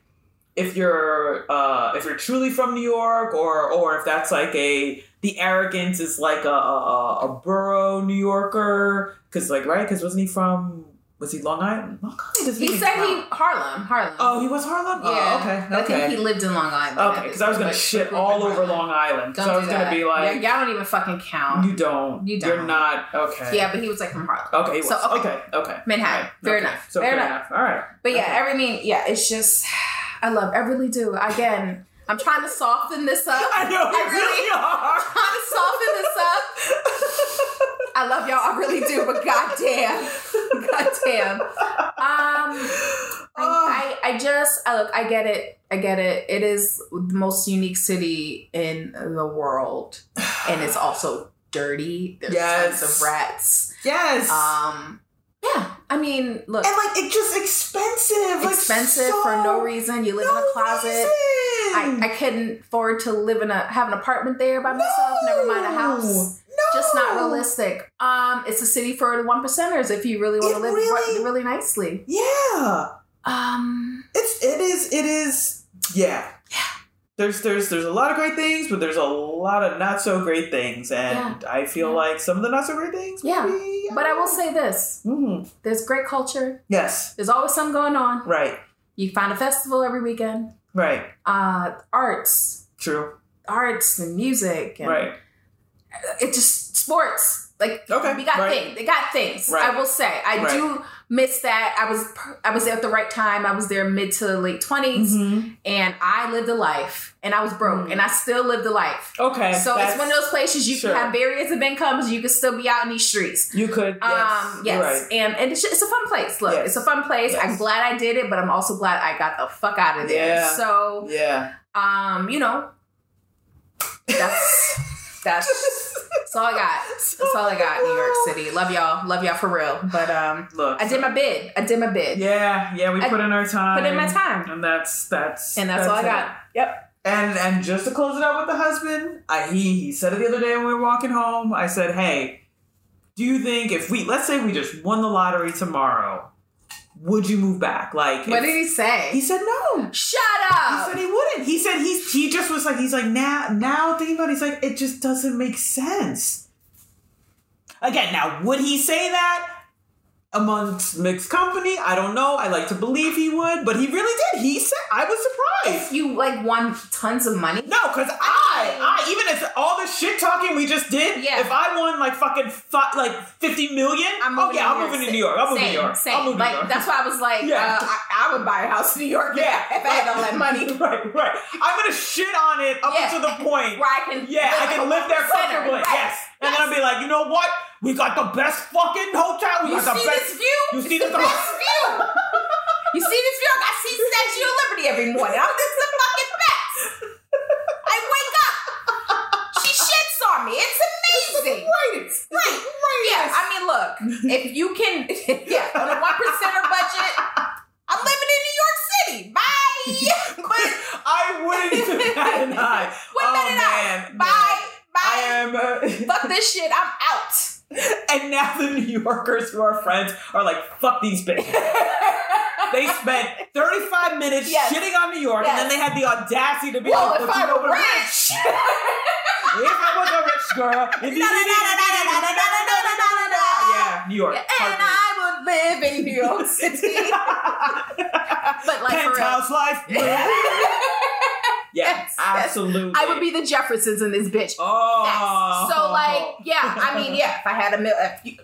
if you're uh, if you're truly from New York or or if that's like a the arrogance is like a a, a borough New Yorker because like right because wasn't he from was he Long Island? Long Island doesn't He said he. Harlem, Harlem. Oh, he was Harlem. Oh, yeah. Oh, okay. But I think he lived in Long Island. okay, because I was gonna shit all over Harlem. Long Island. Don't so I was do gonna be like, yeah, y'all don't even fucking count. you don't. You don't. You're don't. Okay. yeah, but he was like from Harlem. Okay. He was. So, okay. okay. Okay. Manhattan. Right, Fair okay. enough. So Fair fair, enough. enough. All right. But yeah, Okay. every mean, yeah, it's just I love, I really do. Again, I'm trying to soften this up. I know. I really are. trying to soften this up. I love y'all, I really do, but goddamn, goddamn. Um, I, I, I just I look, I get it. I get it. It is the most unique city in the world, and it's also dirty. There's Yes. tons of rats. Yes. Um, yeah. I mean, look, and like it's just expensive. like, expensive so- for no reason. You live in a closet. reason. I, I couldn't afford to live in a have an apartment there by myself. Never mind a house. Just not realistic. Um, it's a city for the one percenters if you really want to live really- really, nicely. Yeah. Um, It's it is it is yeah. Yeah. There's there's there's a lot of great things, but there's a lot of not so great things, and I feel Yeah. like some of the not so great things. Yeah. maybe, but I will say this: Mhm. there's great culture. yes, There's always something going on. right, You find a festival every weekend. right, Uh, arts, true, arts, and music, and right, it just sports. Like Okay, we got right. things. They got things. Right. I will say, I Right. do miss that. I was I was there at the right time. I was there mid to late 20s Mhm. and I lived a life, and I was broke, Mm. and I still lived a life. okay. So it's one of those places you sure. can have various of incomes. You can still be out in these streets. you could. Yes, um, yes, and and it's, it's a fun place. Look, Yes. it's a fun place. I'm glad I did it, but I'm also glad I got the fuck out of there. Yeah. So, Yeah. um, you know, that's that's that's all I got. That's all I got. New York City. Love y'all. Love y'all for real. But um, Look, I did my bid. I did my bid. Yeah, yeah, we I put in our time. put in my time. and that's that's And that's, all I it. got. Yep. And and just to close it out with the husband, I, he he said it the other day when we were walking home. I said, "Hey, do you think if we let's say we just won the lottery tomorrow, would you move back?" Like, What if- did he say? he said no. Shut up. He said he wouldn't. He said he's he just was like he's like now now thinking about it, he's like it just doesn't make sense. Again, now would he say that amongst mixed company? I don't know. I like to believe he would, but he really did. He said I was surprised. if you like won tons of money, No, because I, I, even if all the shit talking we just did, Yeah. if I won like fucking fi- like 50 million, I'm oh yeah, I'm moving to New York. I'm moving to New York. Same. I'm moving to like New York. that's why I was like, Yeah. uh, I, I would buy a house in New York. yeah, if I had all that money, right, right. I'm gonna shit on it up Yeah. to the point. where I can, Yeah, I can live there comfortably. Right. Yes. And then I'll be like, you know what? We got the best fucking hotel. We You got the see best. this view? You see this the best view. You see this view? I see Statue of Liberty every morning. I'm this is the fucking best. I wake up. She shits on me. It's amazing. Greatest. Right. Yeah. I mean, look. If you can, yeah, on a one percenter budget, I'm living in New York City. Bye. But I wouldn't even bat an eye. Wouldn't oh, man. Bye. Bye. I am. Uh, Fuck this shit. I'm out. And now the New Yorkers who are friends are like, fuck these bitches. they spent 35 minutes Yes. shitting on New York, Yes. and then they had the audacity to be Well, like, if I were the rich. if I was a rich girl. Yeah, New York. And I would live in New York City. but like. Penthouse life. Yes, yes. absolutely. I would be the Jeffersons in this bitch. Oh. So like, yeah, I mean, yeah, if I had a mil,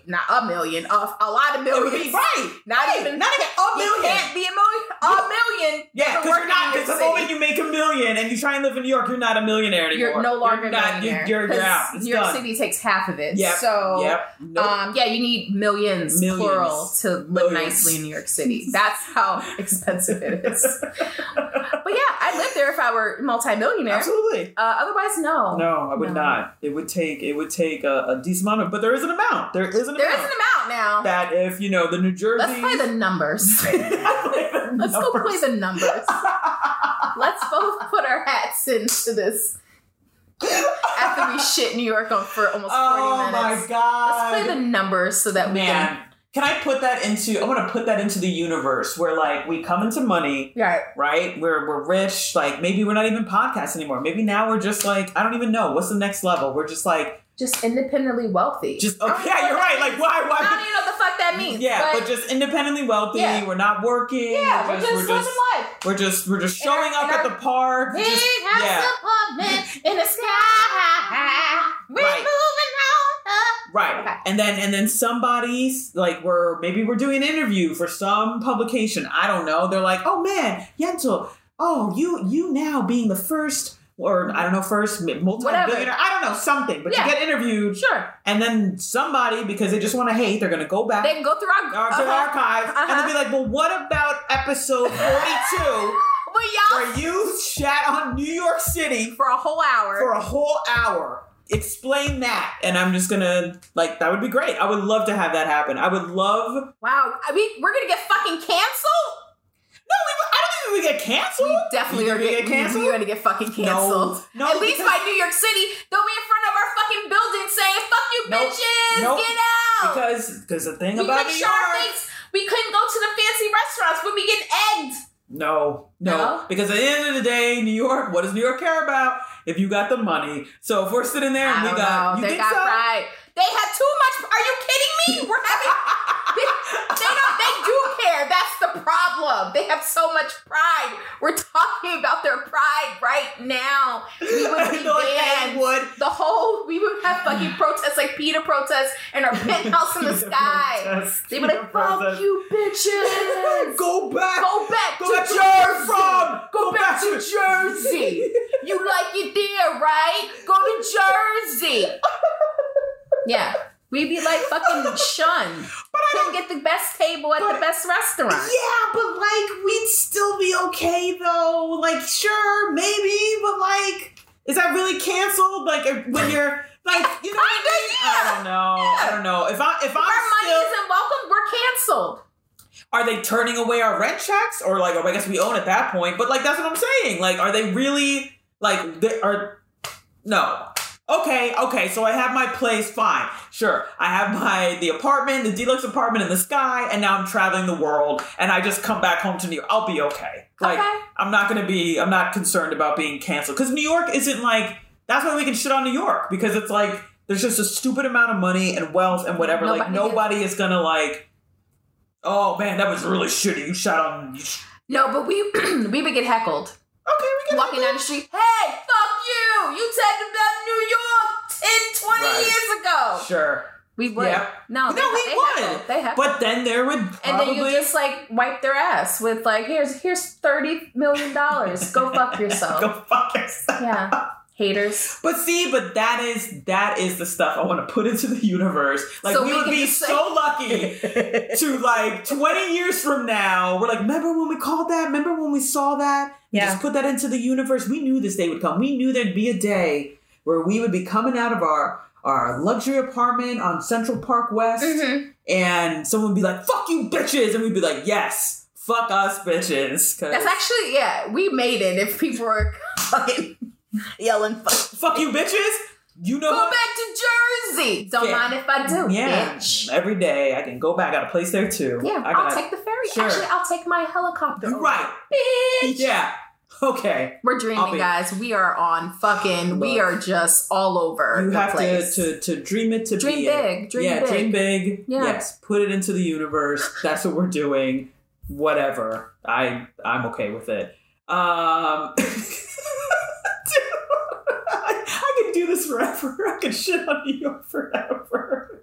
not a million, a, a lot of millions, be right. not Right. even, Not even a you million. can't be a million, a million. Yeah, because you're not. Because the moment you make a million and you try and live in New York, you're not a millionaire anymore. You're no longer You're a not. millionaire. You're, you're, you're out. It's New York done. City takes half of it. Yeah. So, yep. Nope. um, yeah, you need millions, Millions. plural to live Millions. nicely in New York City. That's how expensive it is. but yeah, I'd live there if I were multimillionaire. Absolutely. Uh, otherwise, no. No, I would No. not. It would take. It would take a, a decent amount of. But there is an amount. There is an There is amount. an amount now. that if you know the New Jersey. Let's play the numbers. Let's go play the numbers. Let's both put our hats into this after we shit New York on for almost 40 Oh minutes. my god! Let's play the numbers so that we man. Can I put that into? I want to put that into the universe where like we come into money. Right. right? We're we're rich. Like maybe we're not even podcasts anymore. Maybe now we're just like I don't even know what's the next level. We're just like Just independently wealthy. just okay. Yeah, you're right. Like means. why I don't even know what the fuck that means. Yeah, but, but, just independently wealthy. Yeah. We're not working. yeah, we're just, we're living just life. we're just we're just In our- showing up at the park. Big just- house yeah. apartment in the sky. We're Right. moving. Right. Okay. And then and then somebody's like we're maybe we're doing an interview for some publication. I don't know. They're like, "Oh man, Yentl, oh, you you now being the first or I don't know, first multi-billionaire. I don't know something, but Yeah. you get interviewed, Sure. and then somebody because they just want to hate, they're gonna go back. They can go through our, our, uh-huh. archive and Uh-huh. they'll be like, "Well, what about episode forty-two, Well, y'all where you shat on New York City for a whole hour. for a whole hour. Explain that. And I'm just gonna like that would be great. I would love to have that happen. I would love wow. I mean, we're gonna get fucking canceled. No, we I don't think we get canceled. We definitely are gonna get, get canceled. We're gonna get fucking canceled. No, At least by New York City, they'll be in front of our fucking building saying "fuck you, Nope. bitches, Nope. get out." Because because the thing we about New York. things. We couldn't go to the fancy restaurants when we get egged. No, no, No? Because at the end of the day, New York, what does New York care about? If you got the money. So if we're sitting there and we got know. you they think got so? pride. They had too much. Are you kidding me? We're having. they, they don't. They do care. That's the problem. They have so much pride. We're talking about their pride right now. We would be banned. "Hey, Wood." The whole. We would have fucking protests like Peter protests and our penthouse in the sky. They would Peter like, fuck you, bitches. Go back. Go back Go to back to where you're Jersey. from. Go, back, to Jersey. you like it there, right? Go to Jersey. Yeah. We'd be like fucking shunned. But I Couldn't don't. get the best table at but- the best restaurant. Yeah, but like we'd still be okay though. Like sure, maybe, but like, is that really canceled? Like when you're like, you know, what I, mean? yeah. I don't know. I don't know. If I if If I'm our money still, isn't welcome, we're canceled. are they turning away our rent checks or like? oh, I guess we own at that point. But like that's what I'm saying. Like, are they really like? They are no. Okay, okay, so I have my place, fine. Sure. I have my the apartment, the deluxe apartment in the sky, and now I'm traveling the world and I just come back home to New York. I'll be okay. Like Okay. I'm not gonna be I'm not concerned about being canceled. Because New York isn't like that's why we can shit on New York, because it's like there's just a stupid amount of money and wealth and whatever. like Nobody nobody is gonna like Oh man, that was really shitty. You shot on you sh- No, but we we would get heckled. Okay, we can Walking down the street, hey, fuck you! You talked about New York 10, 20 Right. years ago. Sure. We would. Yeah. No, No, they, we they would. heckled. They heckled. But then there would and probably then you just like wipe their ass with like, here's here's thirty million dollars. Go fuck yourself. go fuck yourself. Yeah, haters. But see, but that is that is the stuff I want to put into the universe. Like So we, we would be say- so lucky to like 20 years from now, we're like, remember when we called that? Remember when we saw that? We Yeah. Just put that into the universe. We knew this day would come. We knew there'd be a day where we would be coming out of our our luxury apartment on Central Park West Mhm. and someone would be like, fuck you bitches, and we'd be like, yes, fuck us bitches. That's actually yeah. We made it. If people were fucking yelling, fuck. fuck you bitches. You know Go what? back to Jersey. Don't Yeah. mind if I do. Yeah, Bitch. every day I can go back. I got a place there too. Yeah, I I'll take the ferry. Sure. Actually, I'll take my helicopter. You're right. Bitch. Yeah. Okay. We're dreaming, be- guys. We are on fucking. we are just all over You the have to, place. to to dream it to Dream be it. big, dream yeah, big. dream big. Yeah. Yes. Put it into the universe. That's what we're doing. Whatever. I I'm okay with it. Um. I, I could do this forever. I could shit on New York forever.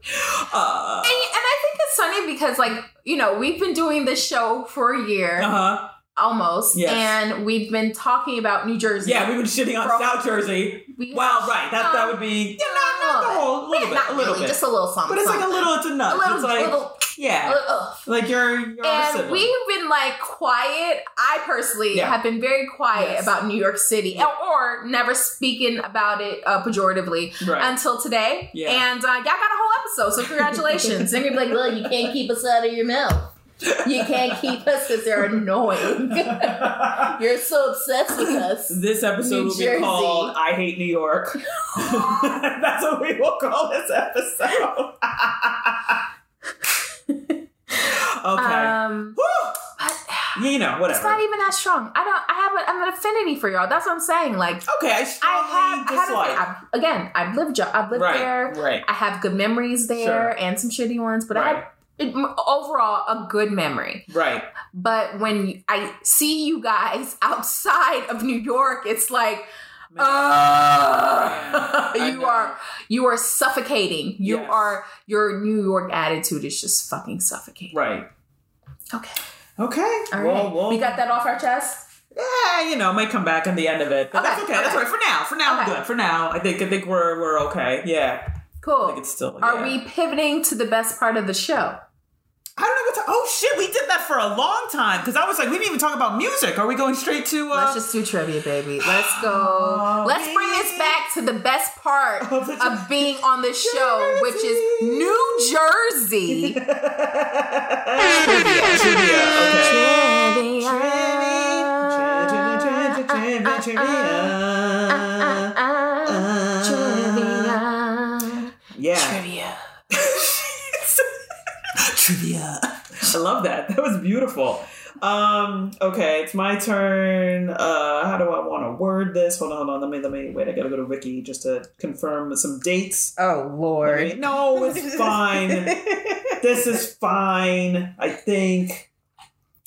Uh And, and I think it's funny because, like, you know, we've been doing this show for a year huh. Almost, Yes. and we've been talking about New Jersey. Yeah, we've been shitting on South Jersey. We Well, right. That that would be yeah, not, not the whole, a little Yeah, bit, not a little really, bit. just a little something. but it's like a little. It's enough. a little, it's like little. yeah, uh, like you're you're and we've been like quiet. I personally Yeah. have been very quiet Yes. about New York City, Yeah. or, or never speaking about it uh, pejoratively right. until today. Yeah. And uh, y'all got a whole episode, so congratulations. and you're like, well, you can't keep us out of your mouth. You can't keep us because they're annoying. You're so obsessed with us. this episode New will be called "I Hate New York." That's what we will call this episode. okay. Um, you know, whatever. it's not even that strong. I don't. I have. A, I have an affinity for y'all. That's what I'm saying. Like okay, I I strongly have. I have dislike. a, I've, again, I've lived. I've lived right, there. right. I have good memories there Sure. and some shitty ones, but I have it, overall a good memory. Right. But when you- I see you guys outside of New York, it's like, Man. uh, you are you are suffocating. You Yes. are your New York attitude is just fucking suffocating. Right. Okay, Okay. all right, well, well, we got that off our chest. yeah, you know, might come back in the end of it. But that's Okay, okay. That's right. For now, for now, I'm Okay. good. For now, I think I think we're we're okay. Yeah, I Cool. think it's still. Are yeah. we pivoting to the best part of the show? I don't know what to. Oh shit, we did that for a long time because I was like, we didn't even talk about music. Are we going straight to? Uh, Let's just do trivia, baby. Let's go. Oh, Let's bring this back to the best part Of the- of being on the show, which is New Jersey. trivia. Trivia. Okay. Trivia. Trivia. Trivia. I love that. That was beautiful. Um, okay, it's my turn. Uh, how do I want to word this? Hold on, hold on. Let me, let me, wait, I gotta go to Wiki just to confirm some dates. Oh Lord. me- no, it's fine. this is fine, I think.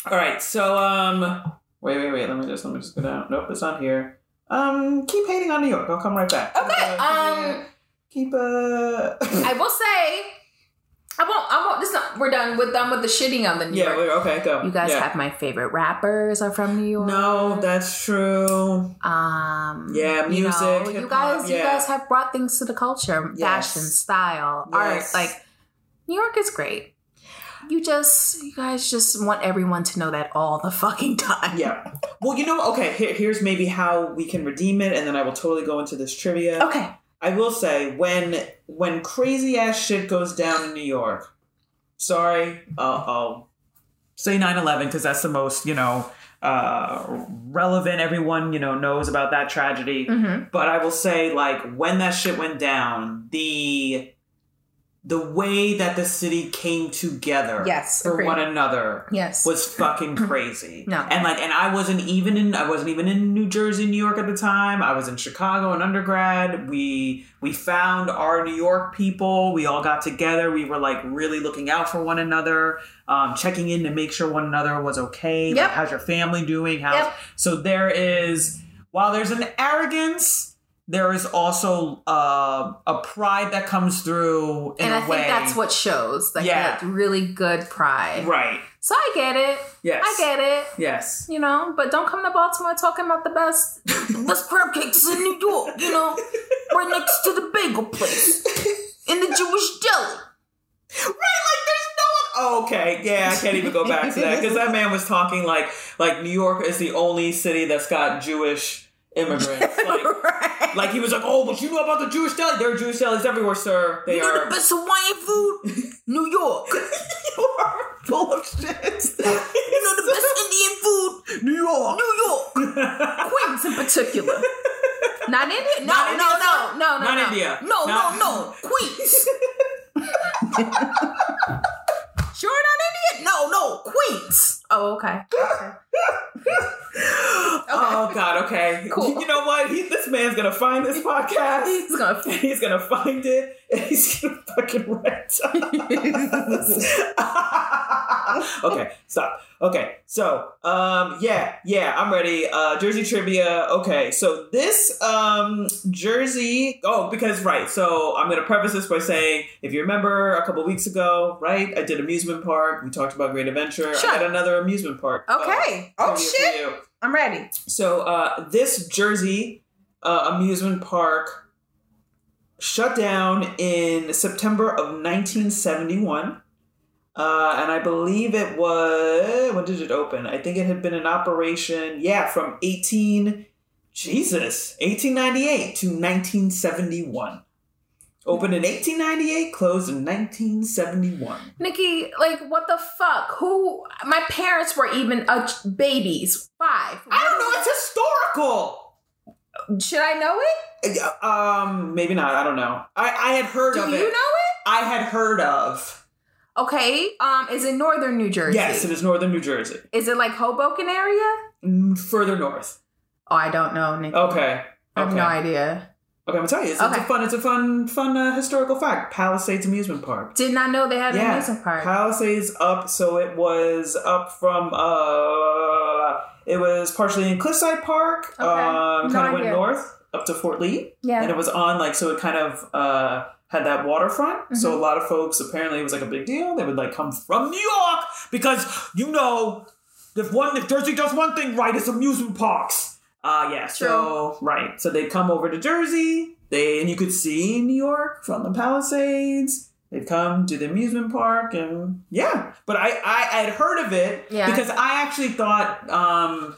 All right, so, um, wait, wait, wait. Let me just, let me just go down. Nope, it's not here. Um, keep hating on New York. I'll come right back. Okay, Uh, um, keep, uh, I will say, I won't. I won't. This not. We're done. We're done with the shitting on the New yeah, York. wait, okay, go. You guys Yeah. have my favorite rappers are from New York. No, that's true. Um, Yeah, you music, know, you guys, you guys have brought things to the culture, Yes. fashion, style, Yes. art. Like New York is great. You just, you guys just want everyone to know that all the fucking time. Yeah. Well, you know, okay, here, here's maybe how we can redeem it, and then I will totally go into this trivia. Okay. I will say when when crazy ass shit goes down in New York. Sorry, uh, I'll say 9/11 because that's the most you know uh, relevant. Everyone you know knows about that tragedy. Mm-hmm. But I will say, like, when that shit went down, the the way that the city came together Yes, for agreed. one another Yes. was fucking crazy. No. And like and I wasn't even in I wasn't even in New Jersey, New York at the time. I was in Chicago in undergrad. We we found our New York people. We all got together. We were like really looking out for one another, um, checking in to make sure one another was okay. Like, how's your family doing? How's Yep. so there is while there's an arrogance, there is also uh, a pride that comes through in and I think way. that's what shows, like, Yeah. that really good pride. right. So I get it. Yes. I get it. Yes. You know, but don't come to Baltimore talking about the best, the best crab cakes in New York. You know, right next to the bagel place in the Jewish deli. Right, like there's no. Oh, okay, yeah, I can't even go back to that because that man was talking like like New York is the only city that's got Jewish immigrants. Like, right. like he was like, oh, but you know about the Jewish deli? There are Jewish delis everywhere, sir. They you know are. the best Hawaiian food? New York. you are full of shit. You know the best Indian food? New York. New York. Queens in particular. Not India? No, Not no, India, no, sir? no, no, Not no. India. No, Not- no, no. Queens. sure not India? No, no. Queens. Oh, okay. Okay. Oh God. Okay. Cool. You know what? He, this man's gonna find this podcast. He's gonna and he's gonna find it and he's gonna fucking rent. okay, stop. Okay, so um yeah, yeah, I'm ready. Uh Jersey trivia. Okay, so this um Jersey oh because right, so I'm gonna preface this by saying if you remember a couple weeks ago, right, I did amusement park, we talked about Great Adventure. Sure. I got another amusement park. uh, Okay. Oh, shit. I'm ready. So uh, this Jersey uh, amusement park shut down in September of 1971. Uh, and I believe it was when did it open? I think it had been in operation, yeah, from 18 Jesus, 1898 to 1971. Opened in 1898, closed in 1971. Nikki, like, what the fuck? Who? My parents were even uh, babies. Five. I don't know, it's historical. Should I know it? Uh, Um, maybe not. I don't know. I, I had heard Do of you know it? I had heard of. Okay. Um, is it northern New Jersey? Yes, it is northern New Jersey. Is it like Hoboken area? Mm, Further north. Oh, I don't know, Nikki. Okay. I have okay. no idea. Okay, I'm gonna tell you. It's, it's a fun. It's a fun, fun uh, historical fact. Palisades Amusement Park. Did not know they had an Yeah, amusement park. Palisades up. So it was up from. uh It was partially in Cliffside Park. Okay. Um, kind of went north up to Fort Lee. yeah. and it was on like so it kind of uh had that waterfront so Mm-hmm. a lot of folks apparently it was like a big deal they would like come from new york because you know if one if Jersey does one thing right, it's amusement parks. Uh yeah, so right. So they come over to Jersey. They and you could see New York from the Palisades. They'd come to the amusement park and yeah. But I I, I had heard of it Yeah. because I actually thought um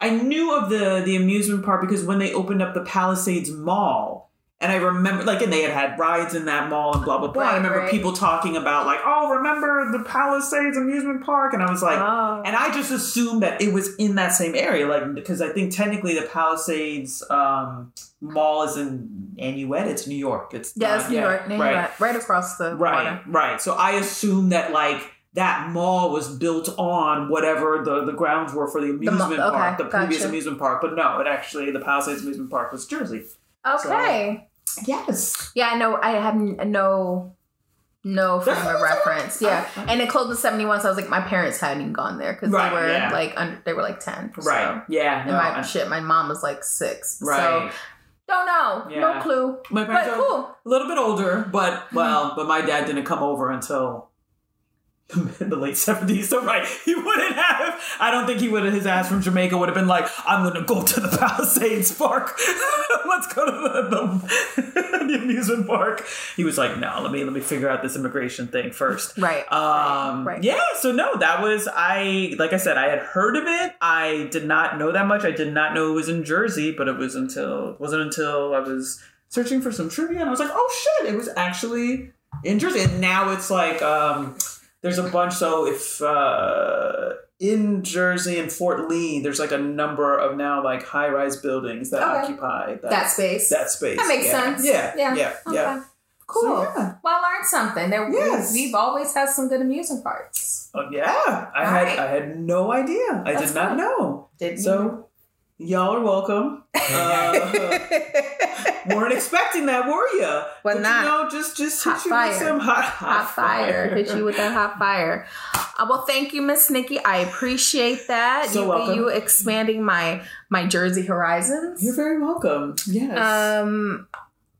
I knew of the the amusement park because when they opened up the Palisades Mall. And I remember, like, and they had had rides in that mall and blah blah blah. I remember right. people talking about like, oh, remember the Palisades amusement park? And I was like, Oh. and I just assumed that it was in that same area, like because I think technically the Palisades um, Mall is in Nanuet. It's New York. It's Yeah, it's New yeah, York, New right, York, right across the right, water. right. So I assumed that like that mall was built on whatever the the grounds were for the amusement park, okay, the previous gotcha. amusement park. But no, it actually the Palisades amusement park was Jersey. Okay. Yes. Yeah, I know. I have no no frame of reference. Yeah, and it closed in seventy one. So I was like, my parents hadn't even gone there because Right, they were yeah. like under, they were like ten. so- Right. Yeah. And No. my I- shit, my mom was like six. right. So don't know. Yeah. No clue. my But parents are cool. a little bit older, but well, but my dad didn't come over until the late seventies. So right, he wouldn't have. I don't think he would have. His ass from Jamaica would have been like, "I'm going to go to the Palisades Park. Let's go to the, the, the amusement park." He was like, "No, let me let me figure out this immigration thing first. Right. Um, right. Yeah, so no, that was I. Like I said, I had heard of it. I did not know that much. I did not know it was in Jersey, but it was until it wasn't until I was searching for some trivia and I was like, oh shit, it was actually in Jersey. And now it's like um, there's a bunch. So if uh, in Jersey and Fort Lee, there's like a number of now like high rise buildings that Okay. occupy that, That space. that space. That makes Yeah. sense. Yeah, Yeah. yeah, yeah. Cool. So, yeah. Well, I learned something. There, Yes. We've always had some good amusement parks. Oh, yeah, I Right. had I had no idea. I That's did not fine. know. Didn't So y'all are welcome. Uh, weren't expecting that, were you? Well, but, not. You know, just just Hot hit you fire. with some hot, hot fire. Hit you with that hot fire. Uh, well, thank you, Miss Nikki. I appreciate that. So you, welcome. you expanding my my Jersey horizons. You're very welcome. Yes. Um,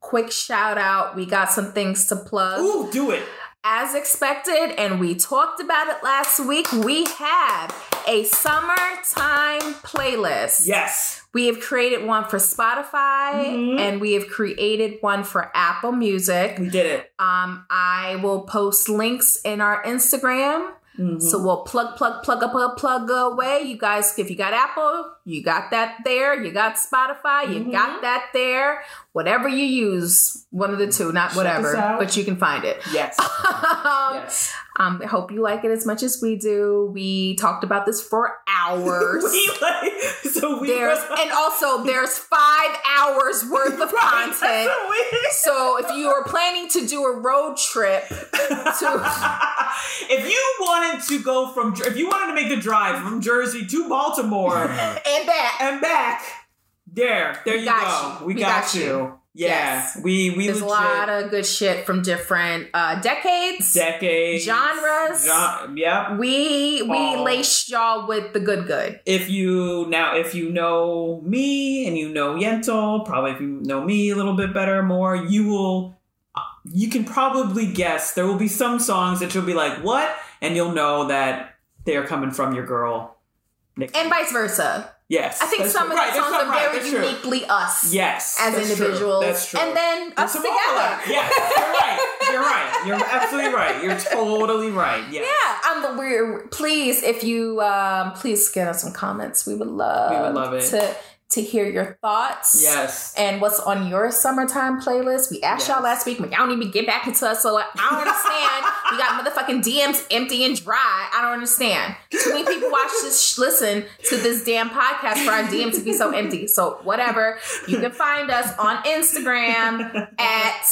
quick shout out. We got some things to plug. Ooh, do it. As expected, and we talked about it last week, we have a summertime playlist. Yes. We have created one for Spotify Mhm. and we have created one for Apple Music. We did it. Um, I will post links in our Instagram. Mhm. So we'll plug, plug, plug, plug, plug away. You guys, if you got Apple, you got that there. You got Spotify, you Mhm. got that there. Whatever you use, one of the two, not Check whatever, but you can find it. yes. um, yes. um, I hope you like it as much as we do. We talked about this for hours. we like so we there's and also there's five hours worth of content. So. So if you are planning to do a road trip to if you wanted to go from, if you wanted to make the drive from Jersey to Baltimore and back, and back, there, there you got go. you. We, We got, got you. you. Yeah, Yes. we we there's a lot of good shit from different uh, decades. decades, genres. Gen- yep. we we Oh. laced y'all with the good good. If you now, if you know me and you know Yentl, probably if you know me a little bit better, more, you will. You can probably guess there will be some songs that you'll be like, "What?" and you'll know that they are coming from your girl. Nikki. And vice versa. yes, I think some true. of Right, the that's songs are right, very that's true. uniquely us Yes, as that's true. individuals. That's true. And then There's us together. Yes, you're right. You're right. You're absolutely right. You're totally right. Yes. Yeah, I'm the weird. Please, if you um, please get us some comments. We would love. We would love it. to to hear your thoughts. Yes. And what's on your summertime playlist? We asked y'all last week, but y'all don't even get back into us. So I don't understand. we got motherfucking DMs empty and dry. I don't understand. Too many people watch this, sh- listen to this damn podcast for our DMs to be so empty. So whatever. You can find us on Instagram at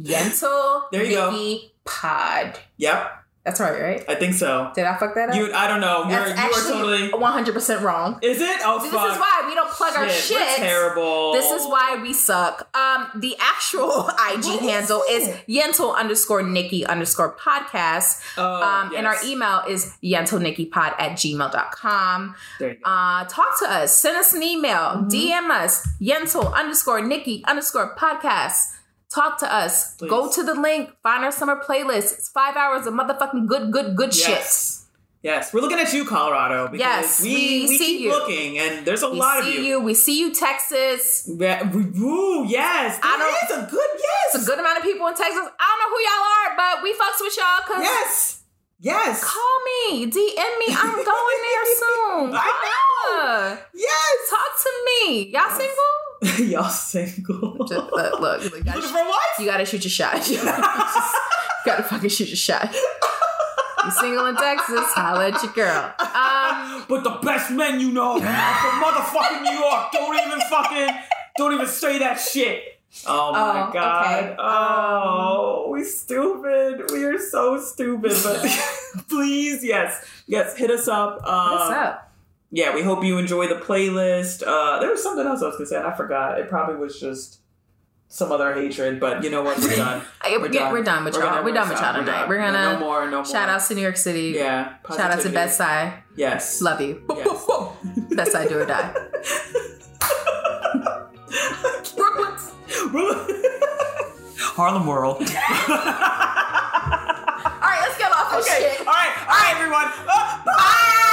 Yental There you go. Pod. Yep. That's right, right? I think so. Did I fuck that up? You. I don't know. You're, That's you are totally. 100% wrong. Is it? Oh This fuck. is why we don't plug our Shit, we're terrible. This is why we suck. Um, the actual IG What is handle is it? Yentel underscore Nikki underscore podcast. Oh, um, and our email is yentelnikkipod at gmail.com. There you go. Uh, talk to us, send us an email, Mm-hmm. DM us, yentel underscore Nikki underscore podcast. Talk to us. Please. Go to the link, find our summer playlist. It's five hours of motherfucking good, good, good Yes. Yes, we're looking at you, Colorado. Because Yes, we, we we see keep you. looking, and there's a We lot of you. you. We see you, Texas. Yeah, we- Ooh, yes, I don't- is a good yes. It's a good amount of people in Texas. I don't know who y'all are, but we fucks with y'all because Yes, yes, call me, DM me. I'm going there soon. I know. yes. Talk to me. Y'all single? Y'all single. Just, look, look, you gotta, Looking for what? you gotta shoot your shot. You gotta fucking shoot your shot. You single in Texas? Holla at your girl. Um, But the best men you know are from motherfucking New York. Don't even fucking, don't even say that shit. Oh my Oh, god. okay. Oh, we stupid. We are so stupid. But please, yes, yes, hit us up. Uh, what's up? Yeah, we hope you enjoy the playlist. Uh, there was something else I was gonna say. and I forgot. It probably was just some other hatred. But you know what? We're done. Hey, we're, we're done with y'all. We're done with y'all We're tonight. We're gonna no more. No more. shout outs to New York City. Yeah. Shout out to positivity. Bed-Stuy. Yes. Love you. Yes. Bed-Stuy do or die. Brooklyn. Harlem World. All right, let's get off this Okay. shit. All right. All right, everyone. Uh, bye.